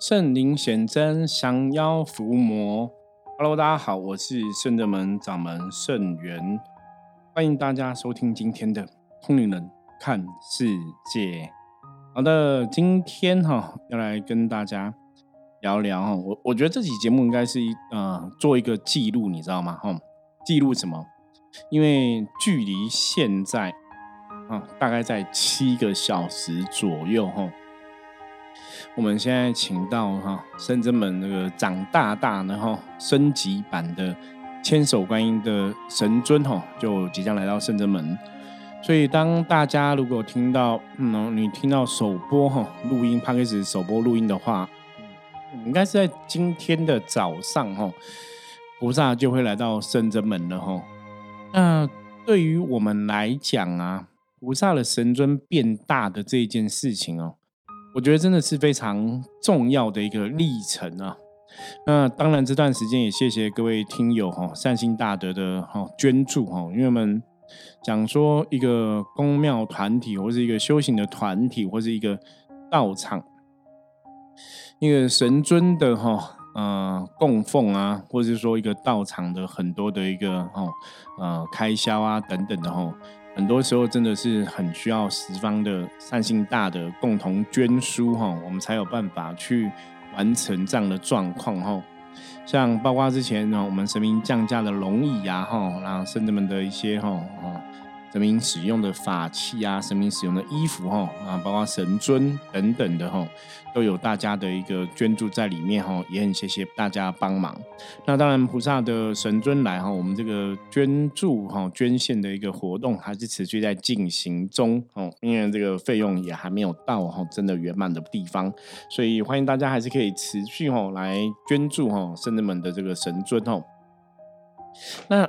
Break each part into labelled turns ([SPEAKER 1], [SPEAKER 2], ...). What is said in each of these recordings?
[SPEAKER 1] 圣灵显真，降妖伏魔。Hello，大家好，我是圣德门掌门圣元，欢迎大家收听今天的通灵人看世界。好的，今天哈要来跟大家聊聊哈，我我觉得这期节目应该是一呃做一个记录，你知道吗？哈，记录什么？因为距离现在啊大概在七个小时左右哈。我们现在请到哈深圳门那个长大大然后升级版的千手观音的神尊哈，就即将来到深圳门。所以当大家如果听到嗯，你听到首播哈录音，他开始首播录音的话，应该是在今天的早上哈，菩萨就会来到深圳门了哈。那对于我们来讲啊，菩萨的神尊变大的这件事情哦。我觉得真的是非常重要的一个历程啊！那当然，这段时间也谢谢各位听友哈，善心大德的哈捐助哈，因为我们讲说一个公庙团体，或是一个修行的团体，或是一个道场，一个神尊的哈呃供奉啊，或者是说一个道场的很多的一个哈呃开销啊等等的哈。很多时候真的是很需要十方的善心大的共同捐书哈，我们才有办法去完成这样的状况哈。像包括之前呢，我们神明降价的龙椅啊哈，然后圣人们的一些哈。神明使用的法器啊，神明使用的衣服哈啊，包括神尊等等的哈，都有大家的一个捐助在里面哈，也很谢谢大家帮忙。那当然，菩萨的神尊来哈，我们这个捐助哈捐献的一个活动还是持续在进行中哦，因为这个费用也还没有到哈真的圆满的地方，所以欢迎大家还是可以持续哈来捐助哈圣人们的这个神尊哦。那。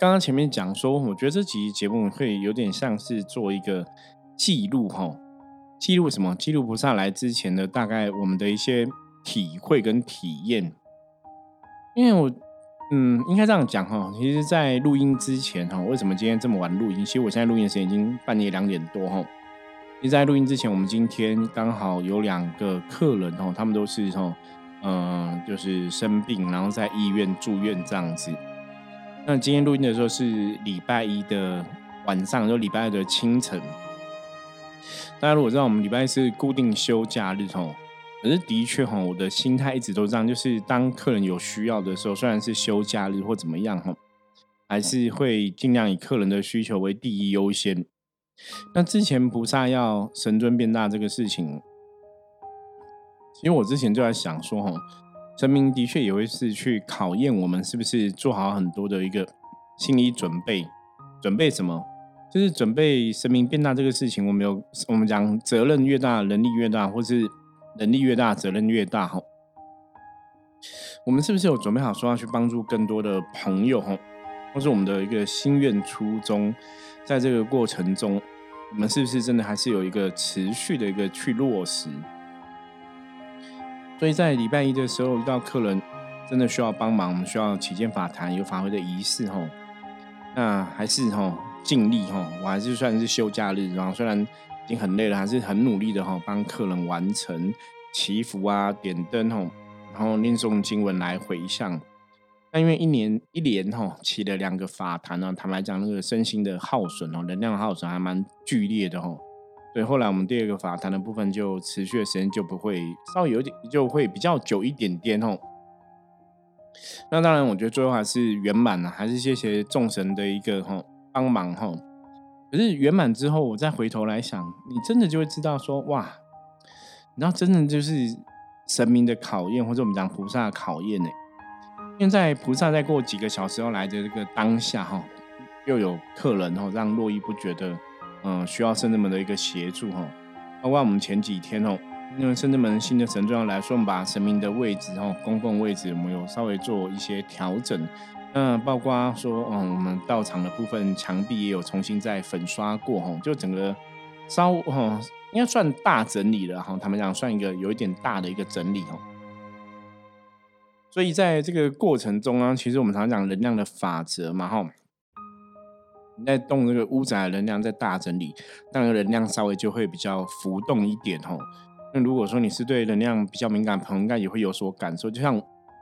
[SPEAKER 1] 刚刚前面讲说，我觉得这集节目会有点像是做一个记录哈，记录什么？记录菩萨来之前的大概我们的一些体会跟体验。因为我嗯，应该这样讲哈，其实，在录音之前哈，为什么今天这么晚录音？其实我现在录音时间已经半夜两点多哈。其实，在录音之前，我们今天刚好有两个客人哈，他们都是哈，嗯，就是生病，然后在医院住院这样子。那今天录音的时候是礼拜一的晚上，就礼拜二的清晨。大家如果知道我们礼拜一是固定休假日吼，可是的确吼，我的心态一直都这样，就是当客人有需要的时候，虽然是休假日或怎么样吼，还是会尽量以客人的需求为第一优先。那之前菩萨要神尊变大这个事情，其实我之前就在想说吼。神明的确也会是去考验我们是不是做好很多的一个心理准备，准备什么？就是准备神明变大这个事情。我们有我们讲责任越大，能力越大，或是能力越大，责任越大。哈，我们是不是有准备好说要去帮助更多的朋友？哈，或是我们的一个心愿初衷，在这个过程中，我们是不是真的还是有一个持续的一个去落实？所以在礼拜一的时候遇到客人，真的需要帮忙，我们需要起见法坛有法会的仪式吼，那还是吼尽力吼，我还是算是休假日，然后虽然已经很累了，还是很努力的吼，帮客人完成祈福啊、点灯吼，然后念诵经文来回向。那因为一年一连吼起了两个法坛呢，坦白讲，那个身心的耗损哦，能量耗损还蛮剧烈的吼。对，后来我们第二个法坛的部分就持续的时间就不会稍微有点，就会比较久一点点哦。那当然，我觉得最后还是圆满了，还是谢谢众神的一个哈帮忙哈。可是圆满之后，我再回头来想，你真的就会知道说，哇，你知道真的就是神明的考验，或者我们讲菩萨的考验呢。现在菩萨在过几个小时后来的这个当下哈，又有客人哈让络绎不绝的。嗯，需要圣人们的一个协助哈，包括我们前几天哦，因为圣人们新的神尊要来说，我们把神明的位置哈，公共位置我们有稍微做一些调整。那包括说，嗯，我们道场的部分墙壁也有重新再粉刷过哈，就整个稍哈，应该算大整理了哈。他们讲算一个有一点大的一个整理哦。所以在这个过程中啊，其实我们常讲能量的法则嘛哈。在动这个屋宅的能量在大整理，那个能量稍微就会比较浮动一点吼。那如果说你是对能量比较敏感朋友，应该也会有所感受。就像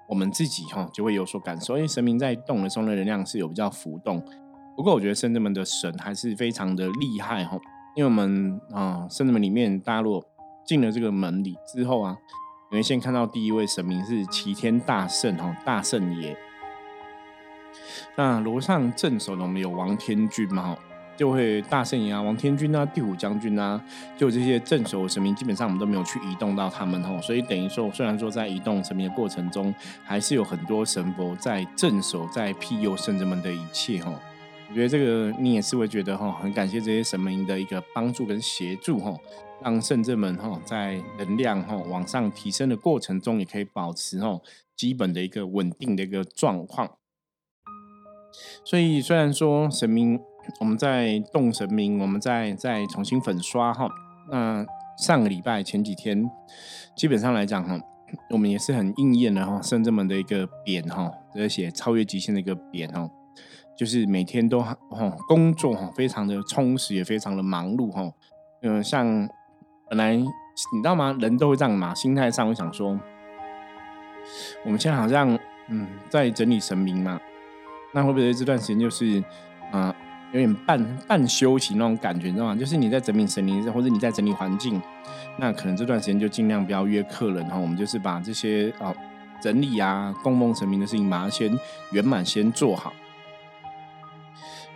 [SPEAKER 1] 我们自己哈，就会有所感受。因为神明在动的时候，能量是有比较浮动。不过我觉得圣者们的神还是非常的厉害哈。因为我们啊，圣者们里面，大家如果进了这个门里之后啊，你会先看到第一位神明是齐天大圣哈，大圣爷。那楼上镇守的我们有王天君嘛？就会大圣爷啊、王天君啊、地虎将军啊，就这些镇守神明，基本上我们都没有去移动到他们吼，所以等于说，虽然说在移动神明的过程中，还是有很多神佛在镇守、在庇佑圣人们的一切吼。我觉得这个你也是会觉得哈，很感谢这些神明的一个帮助跟协助哈，让圣者们哈在能量哈往上提升的过程中，也可以保持哈基本的一个稳定的一个状况。所以虽然说神明，我们在动神明，我们在再重新粉刷哈。那上个礼拜前几天，基本上来讲哈，我们也是很应验的哈，圣者们的一个匾哈，而且超越极限的一个匾哈，就是每天都哈工作哈，非常的充实，也非常的忙碌哈。嗯，像本来你知道吗？人都会这样嘛，心态上会想说，我们现在好像嗯在整理神明嘛。那会不会这段时间就是，啊，有点半半休息那种感觉，你知道吗？就是你在整理神灵，或者你在整理环境，那可能这段时间就尽量不要约客人哈。我们就是把这些啊整理啊供奉神明的事情，把它先圆满先做好。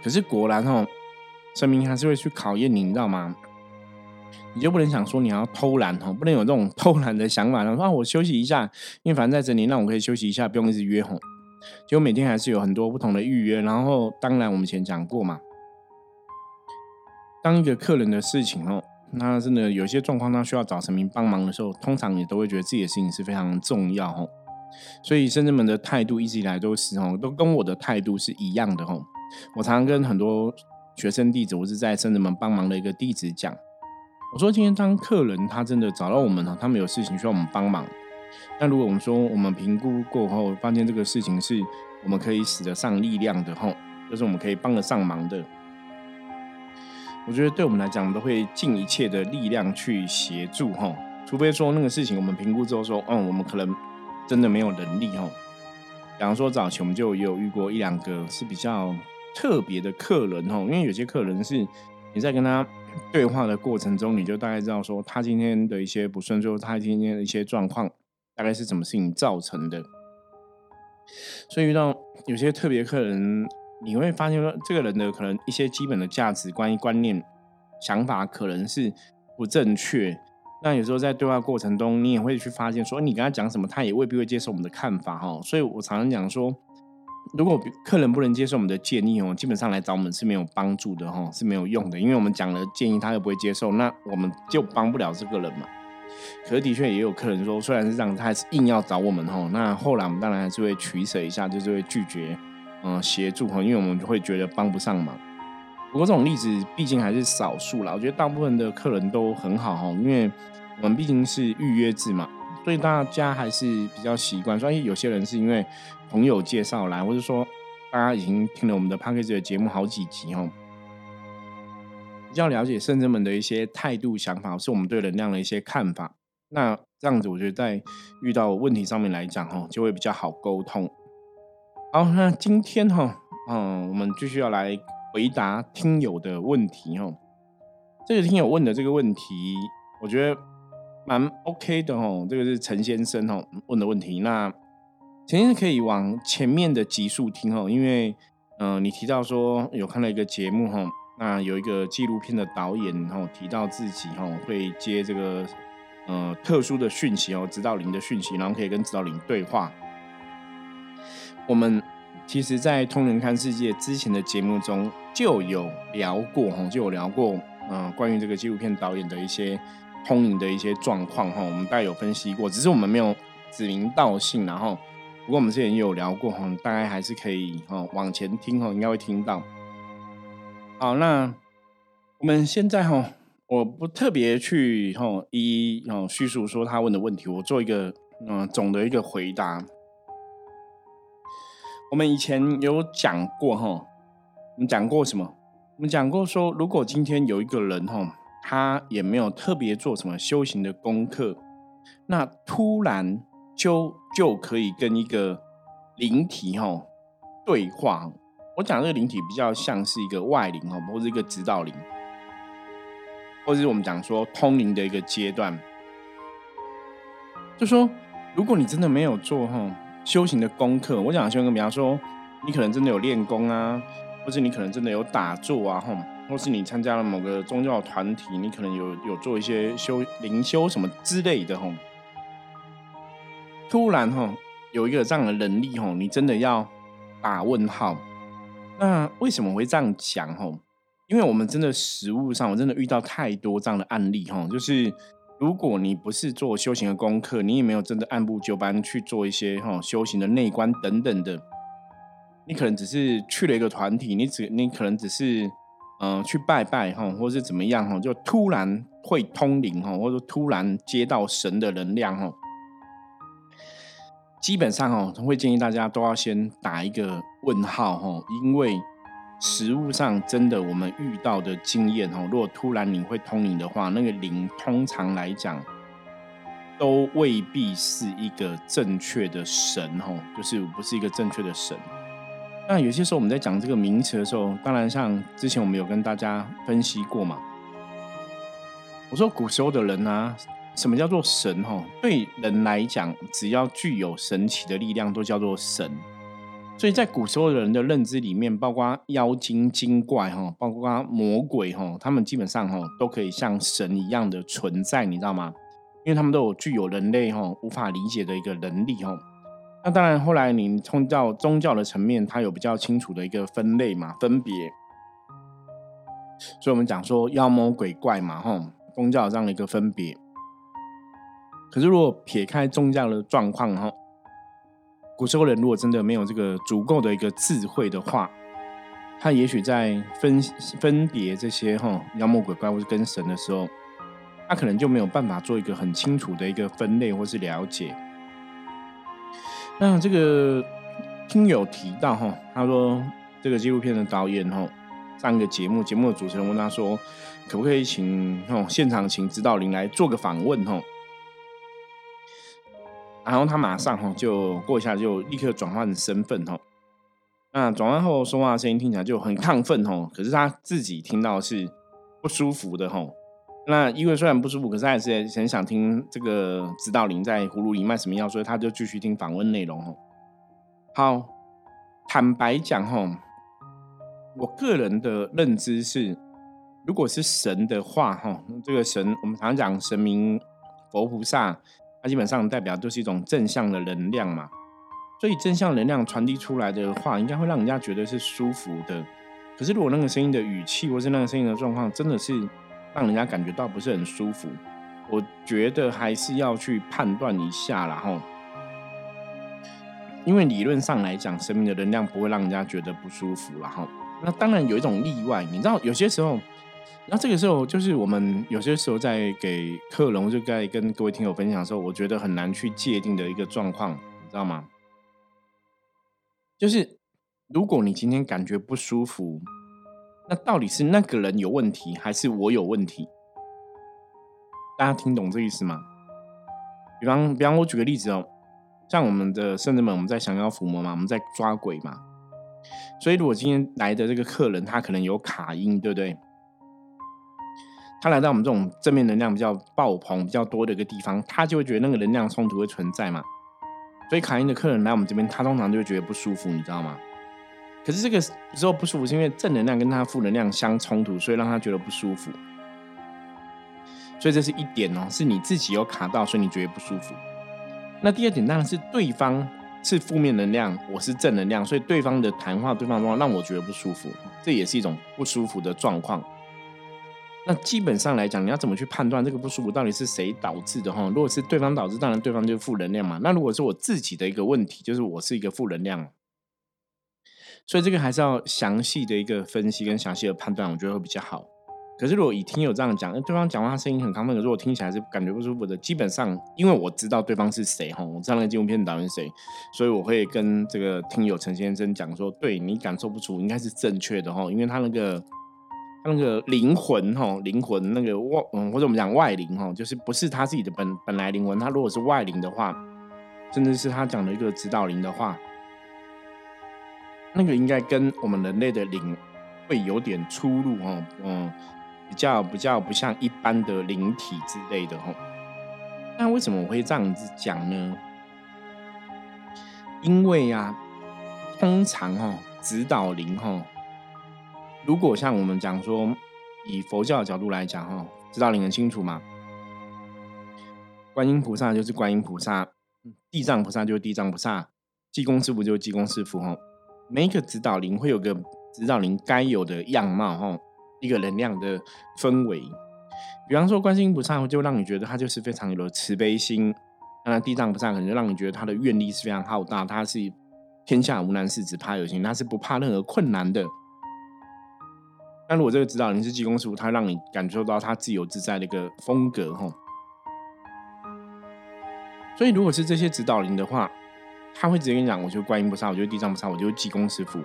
[SPEAKER 1] 可是果然哦，神明还是会去考验你，你知道吗？你就不能想说你要偷懒哈，不能有这种偷懒的想法，说啊我休息一下，因为反正在整理，那我可以休息一下，不用一直约吼。就每天还是有很多不同的预约，然后当然我们以前讲过嘛，当一个客人的事情哦，那真的有些状况他需要找神明帮忙的时候，通常也都会觉得自己的事情是非常重要哦。所以深圳们的态度一直以来都是哦，都跟我的态度是一样的哦。我常常跟很多学生弟子，我是在深圳们帮忙的一个弟子讲，我说今天当客人他真的找到我们了，他们有事情需要我们帮忙。那如果我们说我们评估过后发现这个事情是我们可以使得上力量的吼，就是我们可以帮得上忙的，我觉得对我们来讲都会尽一切的力量去协助吼，除非说那个事情我们评估之后说，嗯，我们可能真的没有能力吼。比方说早期我们就有遇过一两个是比较特别的客人吼，因为有些客人是你在跟他对话的过程中，你就大概知道说他今天的一些不顺，就是他今天的一些状况。大概是什么事情造成的？所以遇到有些特别客人，你会发现说，这个人的可能一些基本的价值观、观念、想法可能是不正确。那有时候在对话过程中，你也会去发现说，你跟他讲什么，他也未必会接受我们的看法哈。所以我常常讲说，如果客人不能接受我们的建议哦，基本上来找我们是没有帮助的哈，是没有用的，因为我们讲了建议，他又不会接受，那我们就帮不了这个人嘛。可是的确也有客人说，虽然是这样，他还是硬要找我们吼。那后来我们当然还是会取舍一下，就是会拒绝嗯协助哈，因为我们就会觉得帮不上忙。不过这种例子毕竟还是少数啦，我觉得大部分的客人都很好哈，因为我们毕竟是预约制嘛，所以大家还是比较习惯。所以有些人是因为朋友介绍来，或者说大家已经听了我们的 p a c k a g e 的节目好几集哦。比较了解圣人们的一些态度、想法，是我们对能量的一些看法。那这样子，我觉得在遇到问题上面来讲，哈，就会比较好沟通。好，那今天哈，嗯，我们继续要来回答听友的问题哈。这个听友问的这个问题，我觉得蛮 OK 的哈。这个是陈先生哈问的问题。那陈先生可以往前面的集数听哈，因为嗯，你提到说有看到一个节目哈。那有一个纪录片的导演，然后提到自己哈会接这个呃特殊的讯息哦，指导灵的讯息，然后可以跟指导灵对话。我们其实，在通人看世界之前的节目中就有聊过哈，就有聊过嗯关于这个纪录片导演的一些通灵的一些状况哈，我们大概有分析过，只是我们没有指名道姓，然后不过我们之前也有聊过哈，大概还是可以哈往前听哈，应该会听到。好，那我们现在哈，我不特别去哈一一哦叙述说他问的问题，我做一个嗯总的一个回答。我们以前有讲过哈，我们讲过什么？我们讲过说，如果今天有一个人哈，他也没有特别做什么修行的功课，那突然就就可以跟一个灵体哈对话。我讲这个灵体比较像是一个外灵哈，或者一个指导灵，或者是我们讲说通灵的一个阶段。就说，如果你真的没有做哈修行的功课，我讲修行，比方说你可能真的有练功啊，或是你可能真的有打坐啊，哈，或是你参加了某个宗教团体，你可能有有做一些修灵修什么之类的，哈，突然哈有一个这样的能力，哈，你真的要打问号。那为什么会这样讲？吼，因为我们真的实物上，我真的遇到太多这样的案例，吼，就是如果你不是做修行的功课，你也没有真的按部就班去做一些吼修行的内观等等的，你可能只是去了一个团体，你只你可能只是嗯去拜拜吼，或是怎么样吼，就突然会通灵吼，或者突然接到神的能量吼。基本上哦，会建议大家都要先打一个问号哦，因为实物上真的我们遇到的经验哦，如果突然你会通灵的话，那个灵通常来讲都未必是一个正确的神哦，就是不是一个正确的神。那有些时候我们在讲这个名词的时候，当然像之前我们有跟大家分析过嘛，我说古时候的人啊。什么叫做神？哈，对人来讲，只要具有神奇的力量，都叫做神。所以在古时候的人的认知里面，包括妖精精怪，哈，包括魔鬼，哈，他们基本上，哈，都可以像神一样的存在，你知道吗？因为他们都有具有人类，哈，无法理解的一个能力，哈。那当然，后来你通到宗教的层面，它有比较清楚的一个分类嘛，分别。所以我们讲说妖魔鬼怪嘛，哈，宗教这样的一个分别。可是，如果撇开宗教的状况哈，古时候人如果真的没有这个足够的一个智慧的话，他也许在分分别这些哈妖魔鬼怪或是跟神的时候，他可能就没有办法做一个很清楚的一个分类或是了解。那这个听友提到哈，他说这个纪录片的导演哈上一个节目，节目的主持人问他说，可不可以请哦现场请指导灵来做个访问哈？然后他马上哈就过一下就立刻转换身份哈，那转换后说话声音听起来就很亢奋哈，可是他自己听到是不舒服的哈。那因为虽然不舒服，可是他还是很想听这个指导灵在葫芦里卖什么药，所以他就继续听访问内容哈。好，坦白讲哈，我个人的认知是，如果是神的话哈，这个神我们常讲神明佛菩萨。它基本上代表就是一种正向的能量嘛，所以正向能量传递出来的话，应该会让人家觉得是舒服的。可是如果那个声音的语气，或是那个声音的状况，真的是让人家感觉到不是很舒服，我觉得还是要去判断一下啦吼。因为理论上来讲，生命的能量不会让人家觉得不舒服了哈。那当然有一种例外，你知道有些时候。那这个时候，就是我们有些时候在给客人，就在跟各位听友分享的时候，我觉得很难去界定的一个状况，你知道吗？就是如果你今天感觉不舒服，那到底是那个人有问题，还是我有问题？大家听懂这意思吗？比方，比方，我举个例子哦，像我们的圣人们，我们在降妖伏魔嘛，我们在抓鬼嘛，所以如果今天来的这个客人，他可能有卡音，对不对？他来到我们这种正面能量比较爆棚、比较多的一个地方，他就会觉得那个能量冲突会存在嘛。所以卡因的客人来我们这边，他通常就会觉得不舒服，你知道吗？可是这个时候不舒服，是因为正能量跟他负能量相冲突，所以让他觉得不舒服。所以这是一点哦，是你自己有卡到，所以你觉得不舒服。那第二点当然是对方是负面能量，我是正能量，所以对方的谈话、对方的状况让我觉得不舒服，这也是一种不舒服的状况。那基本上来讲，你要怎么去判断这个不舒服到底是谁导致的哈？如果是对方导致，当然对方就是负能量嘛。那如果是我自己的一个问题，就是我是一个负能量，所以这个还是要详细的一个分析跟详细的判断，我觉得会比较好。可是如果以听友这样讲，那对方讲话声音很亢奋，如果听起来是感觉不舒服的，基本上因为我知道对方是谁哈，我知道那个纪录片导演谁，所以我会跟这个听友陈先生讲说，对你感受不出应该是正确的哈，因为他那个。那个灵魂哈，灵魂那个外嗯，或者我们讲外灵哈，就是不是他自己的本本来灵魂，他如果是外灵的话，甚至是他讲的一个指导灵的话，那个应该跟我们人类的灵会有点出入哈，嗯，比较比较不像一般的灵体之类的哈。那为什么我会这样子讲呢？因为呀，通常哈，指导灵哈。如果像我们讲说，以佛教的角度来讲，哈，指导灵很清楚嘛。观音菩萨就是观音菩萨，地藏菩萨就是地藏菩萨，济公师傅就是济公师傅，哈。每一个指导灵会有个指导灵该有的样貌，哈，一个能量的氛围。比方说，观音菩萨就让你觉得他就是非常有慈悲心，那地藏菩萨可能就让你觉得他的愿力是非常浩大，他是天下无难事，只怕有心，他是不怕任何困难的。那如果这个指导灵是济公师傅，他让你感受到他自由自在的一个风格，哈。所以如果是这些指导灵的话，他会直接跟你讲：，我就观音菩萨，我就地藏菩萨，我就济公师傅。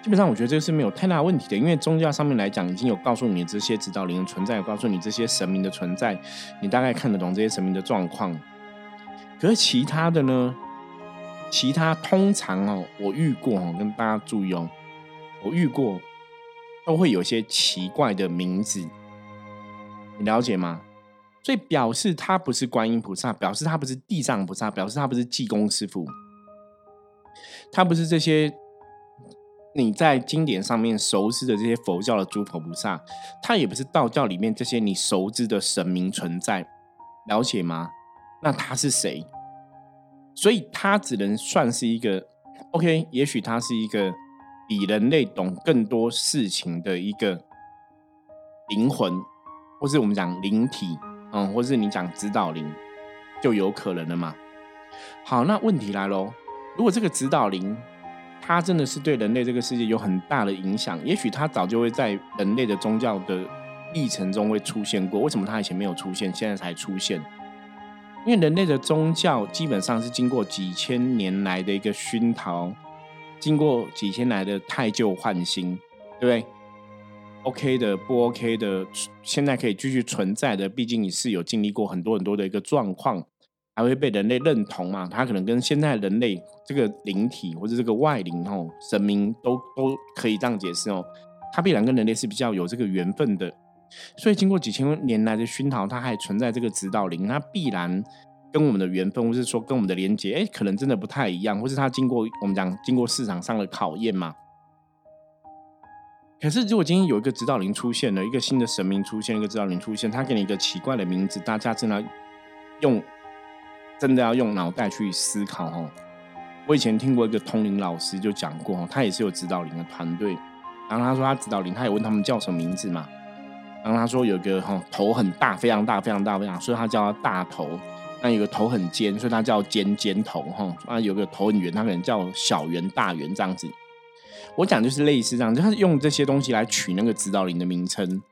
[SPEAKER 1] 基本上，我觉得这个是没有太大问题的，因为宗教上面来讲，已经有告诉你这些指导灵的存在，告诉你这些神明的存在，你大概看得懂这些神明的状况。可是其他的呢？其他通常哦，我遇过哦，跟大家注意哦，我遇过。都会有些奇怪的名字，你了解吗？所以表示他不是观音菩萨，表示他不是地藏菩萨，表示他不是济公师傅，他不是这些你在经典上面熟知的这些佛教的诸佛菩萨，他也不是道教里面这些你熟知的神明存在，了解吗？那他是谁？所以他只能算是一个 OK，也许他是一个。比人类懂更多事情的一个灵魂，或是我们讲灵体，嗯，或是你讲指导灵，就有可能了嘛？好，那问题来喽，如果这个指导灵，它真的是对人类这个世界有很大的影响，也许它早就会在人类的宗教的历程中会出现过。为什么它以前没有出现，现在才出现？因为人类的宗教基本上是经过几千年来的一个熏陶。经过几千来的太旧换新，对不对？OK 的，不 OK 的，现在可以继续存在的，毕竟你是有经历过很多很多的一个状况，还会被人类认同嘛？它可能跟现在人类这个灵体或者这个外灵哦，神明都都可以这样解释哦。它必然跟人类是比较有这个缘分的，所以经过几千年来的熏陶，它还存在这个指导灵，它必然。跟我们的缘分，或是说跟我们的连接，哎，可能真的不太一样，或是他经过我们讲经过市场上的考验嘛。可是如果今天有一个指导灵出现了，一个新的神明出现，一个指导灵出现，他给你一个奇怪的名字，大家真的用真的要用脑袋去思考哦。我以前听过一个通灵老师就讲过，他也是有指导灵的团队，然后他说他指导灵，他也问他们叫什么名字嘛，然后他说有个哈头很大，非常大，非常大，非常，所以他叫他大头。那有个头很尖，所以它叫尖尖头哈。啊，有个头很圆，它可能叫小圆大圆这样子。我讲就是类似这样，就是用这些东西来取那个指导灵的名称。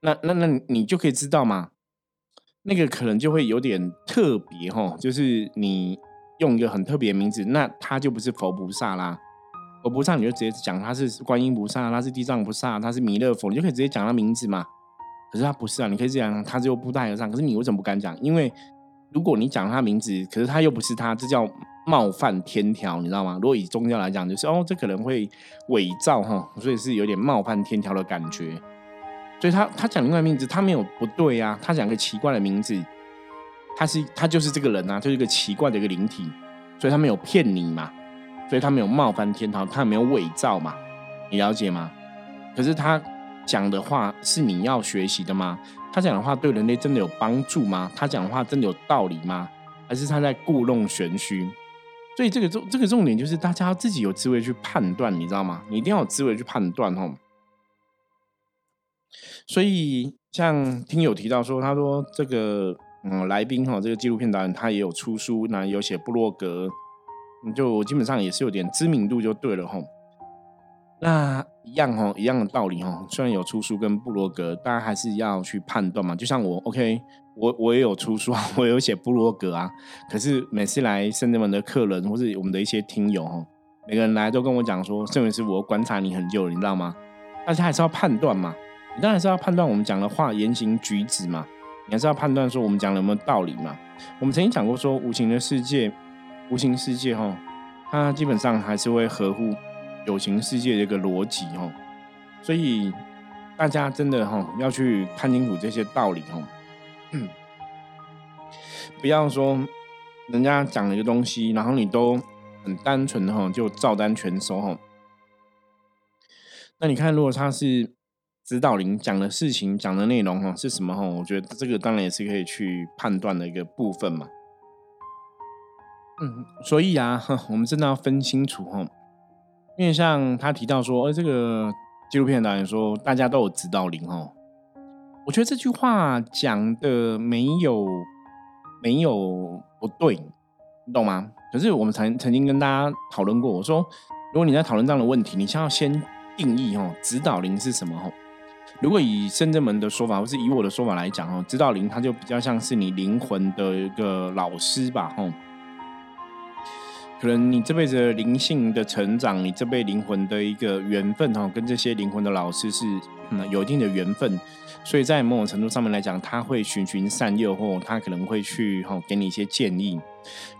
[SPEAKER 1] 那那那你就可以知道嘛，那个可能就会有点特别哈。就是你用一个很特别的名字，那它就不是佛菩萨啦。佛菩萨你就直接讲他是观音菩萨，他是地藏菩萨，他是弥勒佛，你就可以直接讲他名字嘛。可是他不是啊，你可以这样，他只有布袋和尚。可是你为什么不敢讲？因为如果你讲他名字，可是他又不是他，这叫冒犯天条，你知道吗？如果以宗教来讲，就是哦，这可能会伪造哈，所以是有点冒犯天条的感觉。所以他他讲另外名字，他没有不对啊，他讲个奇怪的名字，他是他就是这个人啊，就是一个奇怪的一个灵体，所以他没有骗你嘛，所以他没有冒犯天条，他没有伪造嘛，你了解吗？可是他。讲的话是你要学习的吗？他讲的话对人类真的有帮助吗？他讲的话真的有道理吗？还是他在故弄玄虚？所以这个重这个重点就是大家自己有智慧去判断，你知道吗？你一定要有智慧去判断哦。所以像听友提到说，他说这个嗯来宾哈，这个纪录片导演他也有出书，那有写部落格，就基本上也是有点知名度就对了哈。那一样哦，一样的道理哦。虽然有出书跟布罗格，大家还是要去判断嘛。就像我，OK，我我也有出书啊，我有写布罗格啊。可是每次来圣人门的客人，或是我们的一些听友哦，每个人来都跟我讲说：“圣元师，我观察你很久，你知道吗？大家还是要判断嘛。你当然是要判断我们讲的话言行举止嘛，你还是要判断说我们讲的有没有道理嘛。我们曾经讲过说，无形的世界，无形世界哦，它基本上还是会合乎有形世界的一个逻辑哈。所以大家真的哈要去看清楚这些道理哈，不要说人家讲了一个东西，然后你都很单纯的哈就照单全收哈。那你看，如果他是。指导灵讲的事情、讲的内容哈是什么哈？我觉得这个当然也是可以去判断的一个部分嘛。嗯，所以啊，我们真的要分清楚哈。因为像他提到说，呃，这个纪录片导演说大家都有指导灵哦。我觉得这句话讲的没有没有不对，你懂吗？可是我们曾曾经跟大家讨论过，我说如果你在讨论这样的问题，你先要先定义哦，指导灵是什么哦。如果以深圳门的说法，或是以我的说法来讲，哦，指导灵它就比较像是你灵魂的一个老师吧，吼。可能你这辈子灵性的成长，你这辈灵魂的一个缘分，哈，跟这些灵魂的老师是嗯有一定的缘分，所以在某种程度上面来讲，他会循循善诱，或他可能会去哈给你一些建议。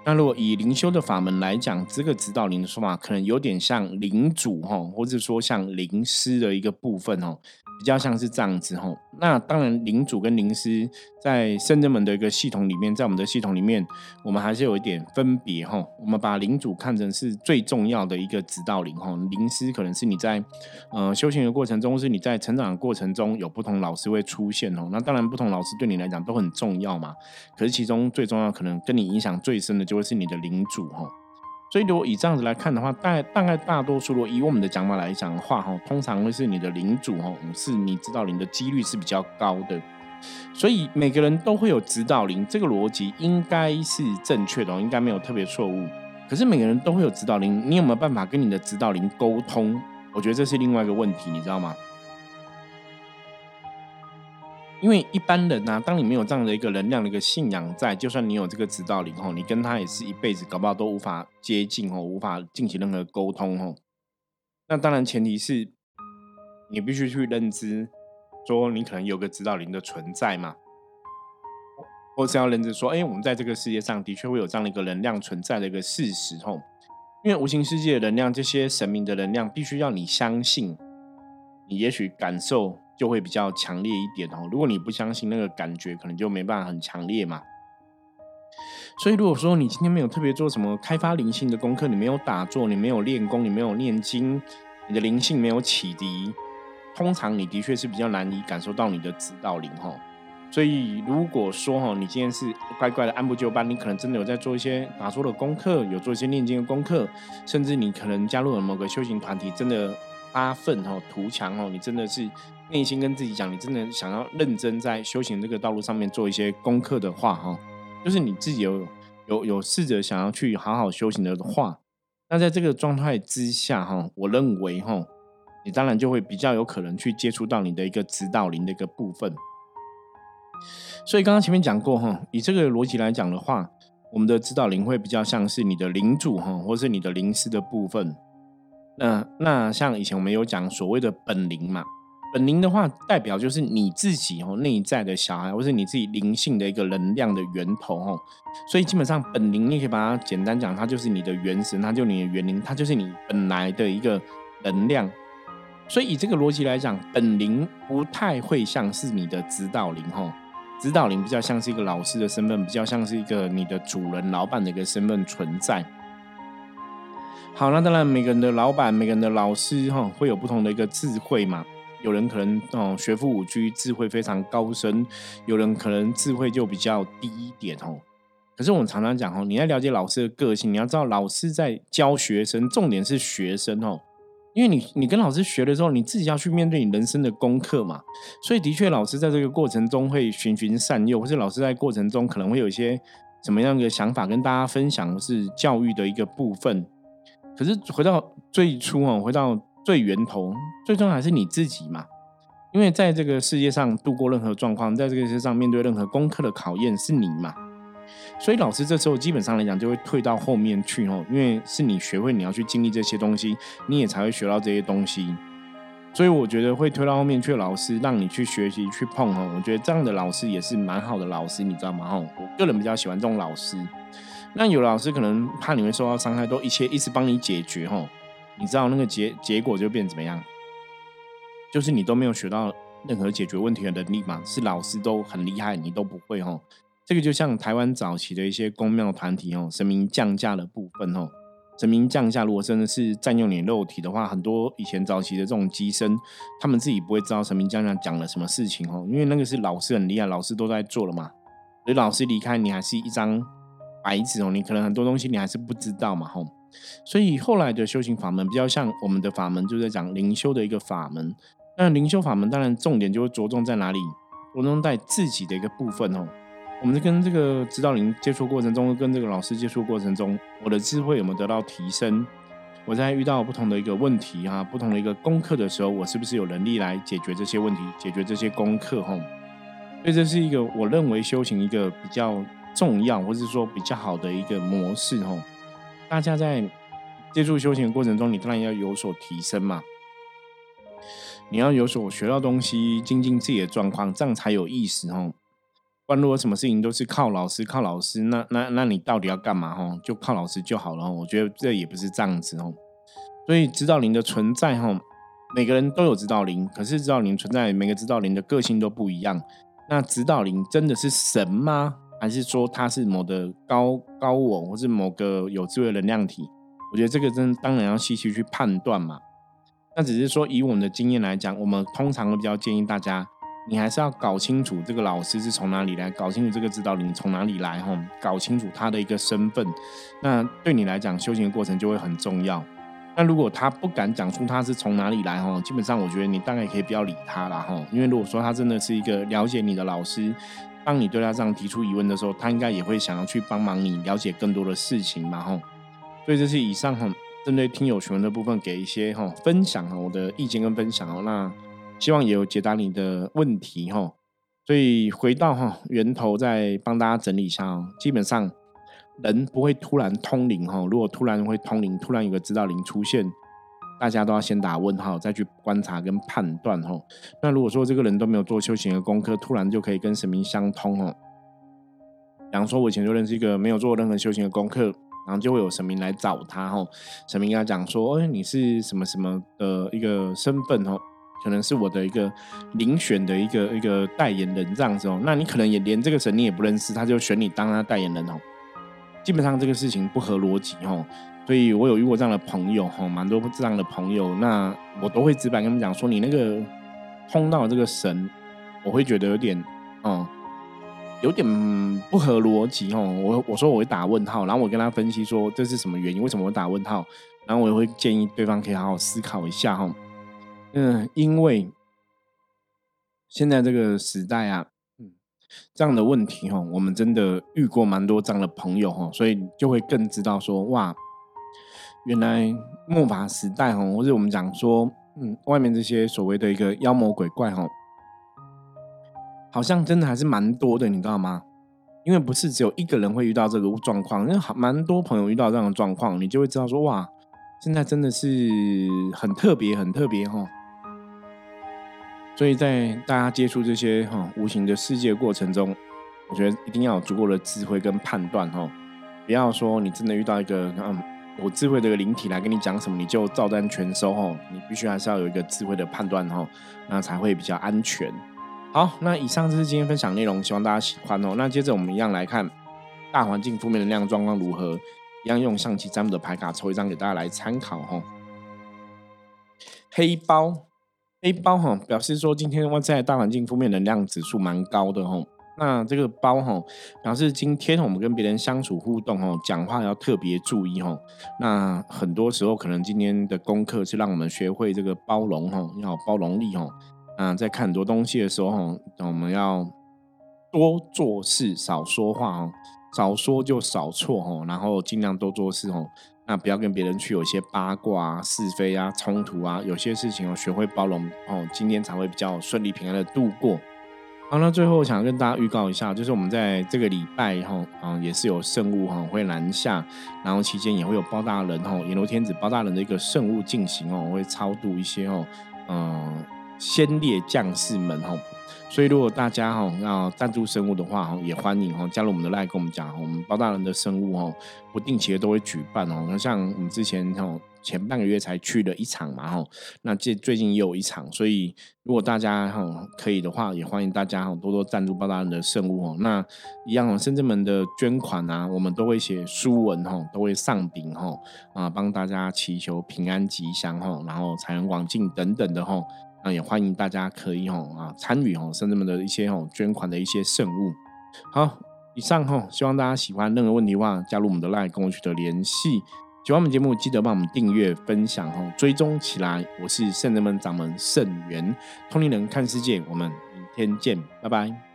[SPEAKER 1] 那如果以灵修的法门来讲，这个指导灵的说法，可能有点像灵主，哈，或者说像灵师的一个部分，哦。比较像是这样子吼，那当然领主跟灵师在圣人门的一个系统里面，在我们的系统里面，我们还是有一点分别吼。我们把领主看成是最重要的一个指导灵吼，灵师可能是你在呃修行的过程中，是你在成长的过程中有不同老师会出现哦。那当然不同老师对你来讲都很重要嘛，可是其中最重要可能跟你影响最深的就会是你的领主吼。所以，如果以这样子来看的话，大概大概大多数，如果以我们的讲法来讲的话，哈，通常会是你的领主，哈，是你指导灵的几率是比较高的。所以，每个人都会有指导灵，这个逻辑应该是正确的，应该没有特别错误。可是，每个人都会有指导灵，你有没有办法跟你的指导灵沟通？我觉得这是另外一个问题，你知道吗？因为一般人呐，当你没有这样的一个能量的一个信仰在，就算你有这个指导灵吼，你跟他也是一辈子搞不好都无法接近哦，无法进行任何沟通哦。那当然前提是你必须去认知，说你可能有个指导灵的存在嘛，或是要认知说，哎，我们在这个世界上的确会有这样的一个能量存在的一个事实吼。因为无形世界的能量，这些神明的能量，必须要你相信，你也许感受。就会比较强烈一点哦。如果你不相信那个感觉，可能就没办法很强烈嘛。所以如果说你今天没有特别做什么开发灵性的功课，你没有打坐，你没有练功，你没有念经，你的灵性没有启迪，通常你的确是比较难以感受到你的指导灵哈。所以如果说哈，你今天是乖乖的按部就班，你可能真的有在做一些打坐的功课，有做一些念经的功课，甚至你可能加入了某个修行团体，真的发奋哈图强哦，你真的是。内心跟自己讲，你真的想要认真在修行这个道路上面做一些功课的话，哈，就是你自己有有有试着想要去好好修行的话，那在这个状态之下，哈，我认为，哈，你当然就会比较有可能去接触到你的一个指导灵的一个部分。所以刚刚前面讲过，哈，以这个逻辑来讲的话，我们的指导灵会比较像是你的灵主，哈，或是你的灵师的部分。那那像以前我们有讲所谓的本灵嘛。本灵的话，代表就是你自己哦，内在的小孩，或是你自己灵性的一个能量的源头哦。所以基本上本灵，你可以把它简单讲，它就是你的元神，它就你的元灵，它就是你本来的一个能量。所以以这个逻辑来讲，本灵不太会像是你的指导灵哦，指导灵比较像是一个老师的身份，比较像是一个你的主人、老板的一个身份存在。好，那当然每个人的老板、每个人的老师哈，会有不同的一个智慧嘛。有人可能哦学富五车，智慧非常高深；有人可能智慧就比较低一点哦。可是我们常常讲哦，你要了解老师的个性，你要知道老师在教学生，重点是学生哦。因为你你跟老师学的时候，你自己要去面对你人生的功课嘛。所以的确，老师在这个过程中会循循善诱，或是老师在过程中可能会有一些什么样的想法跟大家分享，是教育的一个部分。可是回到最初哦，回到。最源头，最重要还是你自己嘛，因为在这个世界上度过任何状况，在这个世界上面对任何功课的考验是你嘛，所以老师这时候基本上来讲就会退到后面去哦，因为是你学会你要去经历这些东西，你也才会学到这些东西。所以我觉得会推到后面去老师，让你去学习去碰哦。我觉得这样的老师也是蛮好的老师，你知道吗？我个人比较喜欢这种老师。那有老师可能怕你会受到伤害，都一切一直帮你解决哦。你知道那个结结果就变怎么样？就是你都没有学到任何解决问题的能力嘛？是老师都很厉害，你都不会哦。这个就像台湾早期的一些公庙团体哦，神明降价的部分哦。神明降价，如果真的是占用你肉体的话，很多以前早期的这种机身，他们自己不会知道神明降价讲了什么事情哦，因为那个是老师很厉害，老师都在做了嘛。所以老师离开，你还是一张白纸哦，你可能很多东西你还是不知道嘛吼。所以后来的修行法门比较像我们的法门，就在讲灵修的一个法门。那灵修法门当然重点就会着重在哪里？着重在自己的一个部分哦。我们在跟这个指导灵接触过程中，跟这个老师接触过程中，我的智慧有没有得到提升？我在遇到不同的一个问题啊，不同的一个功课的时候，我是不是有能力来解决这些问题，解决这些功课？吼，所以这是一个我认为修行一个比较重要，或者说比较好的一个模式。吼，大家在接触修行的过程中，你当然要有所提升嘛，你要有所学到东西，精进自己的状况，这样才有意思。哦。不然，如果什么事情都是靠老师，靠老师，那那那你到底要干嘛？哦，就靠老师就好了。我觉得这也不是这样子哦。所以指导灵的存在，哈，每个人都有指导灵，可是指导灵存在，每个指导灵的个性都不一样。那指导灵真的是神吗？还是说他是某的高高我，或是某个有智慧能量体？我觉得这个真当然要细细去判断嘛。那只是说以我们的经验来讲，我们通常会比较建议大家。你还是要搞清楚这个老师是从哪里来，搞清楚这个指导灵从哪里来，哈，搞清楚他的一个身份，那对你来讲修行的过程就会很重要。那如果他不敢讲出他是从哪里来，哈，基本上我觉得你大概可以不要理他了，哈，因为如果说他真的是一个了解你的老师，当你对他这样提出疑问的时候，他应该也会想要去帮忙你了解更多的事情嘛，哈。所以这是以上哈针对听友询问的部分给一些哈分享哈我的意见跟分享哦，那。希望也有解答你的问题哈，所以回到哈源头再帮大家整理一下哦。基本上人不会突然通灵哈，如果突然会通灵，突然有个指导灵出现，大家都要先打问号，再去观察跟判断哈。那如果说这个人都没有做修行的功课，突然就可以跟神明相通哦。比方说，我以前就认识一个没有做任何修行的功课，然后就会有神明来找他吼，神明跟他讲说，哎，你是什么什么的一个身份哦。可能是我的一个遴选的一个一个代言人这样子哦，那你可能也连这个神你也不认识，他就选你当他代言人哦。基本上这个事情不合逻辑哦，所以我有遇过这样的朋友哈，蛮多这样的朋友，那我都会直白跟他们讲说，你那个通到这个神，我会觉得有点哦，有点不合逻辑哦。我我说我会打问号，然后我跟他分析说这是什么原因，为什么会打问号，然后我也会建议对方可以好好思考一下哈。嗯，因为现在这个时代啊，嗯，这样的问题哈，我们真的遇过蛮多这样的朋友哈，所以就会更知道说，哇，原来末法时代哈，或者我们讲说，嗯，外面这些所谓的一个妖魔鬼怪哈，好像真的还是蛮多的，你知道吗？因为不是只有一个人会遇到这个状况，因为好蛮多朋友遇到这样的状况，你就会知道说，哇，现在真的是很特别，很特别哈。所以在大家接触这些哈无形的世界过程中，我觉得一定要有足够的智慧跟判断哈，不要说你真的遇到一个嗯有智慧的一个灵体来跟你讲什么，你就照单全收哈，你必须还是要有一个智慧的判断哈，那才会比较安全。好，那以上就是今天分享内容，希望大家喜欢哦。那接着我们一样来看大环境负面能量状况如何，一样用象棋占卜的牌卡抽一张给大家来参考哈。黑包。黑包哈表示说，今天外在大环境负面能量指数蛮高的哈。那这个包哈表示今天我们跟别人相处互动哈，讲话要特别注意哈。那很多时候可能今天的功课是让我们学会这个包容哈，要包容力吼。啊，在看很多东西的时候吼，我们要多做事少说话哦，少说就少错哈，然后尽量多做事哦。那不要跟别人去有一些八卦啊、是非啊、冲突啊，有些事情哦，学会包容哦，今天才会比较顺利平安的度过。好，那最后想跟大家预告一下，就是我们在这个礼拜哈，啊，也是有圣物哈会南下，然后期间也会有包大人哈，阎罗天子包大人的一个圣物进行哦，会超度一些哦，嗯先烈将士们哈。所以如果大家哈要赞助生物的话哈，也欢迎哈加入我们的赖跟我们讲，我们包大人的生物哈不定期的都会举办哦。那像我们之前哈。前半个月才去了一场嘛，吼，那这最近也有一场，所以如果大家哈可以的话，也欢迎大家哈多多赞助包大人的圣物哦。那一样哦，深圳门的捐款啊，我们都会写书文哈，都会上禀哈啊，帮大家祈求平安吉祥哈，然后财源广进等等的哈。那也欢迎大家可以哈啊参与哈深圳门的一些哈捐款的一些圣物。好，以上哈，希望大家喜欢，任何问题的话，加入我们的 LINE 跟我取得联系。喜欢我们节目，记得帮我们订阅、分享哦，追踪起来。我是圣人们掌门圣元，通灵人看世界，我们明天见，拜拜。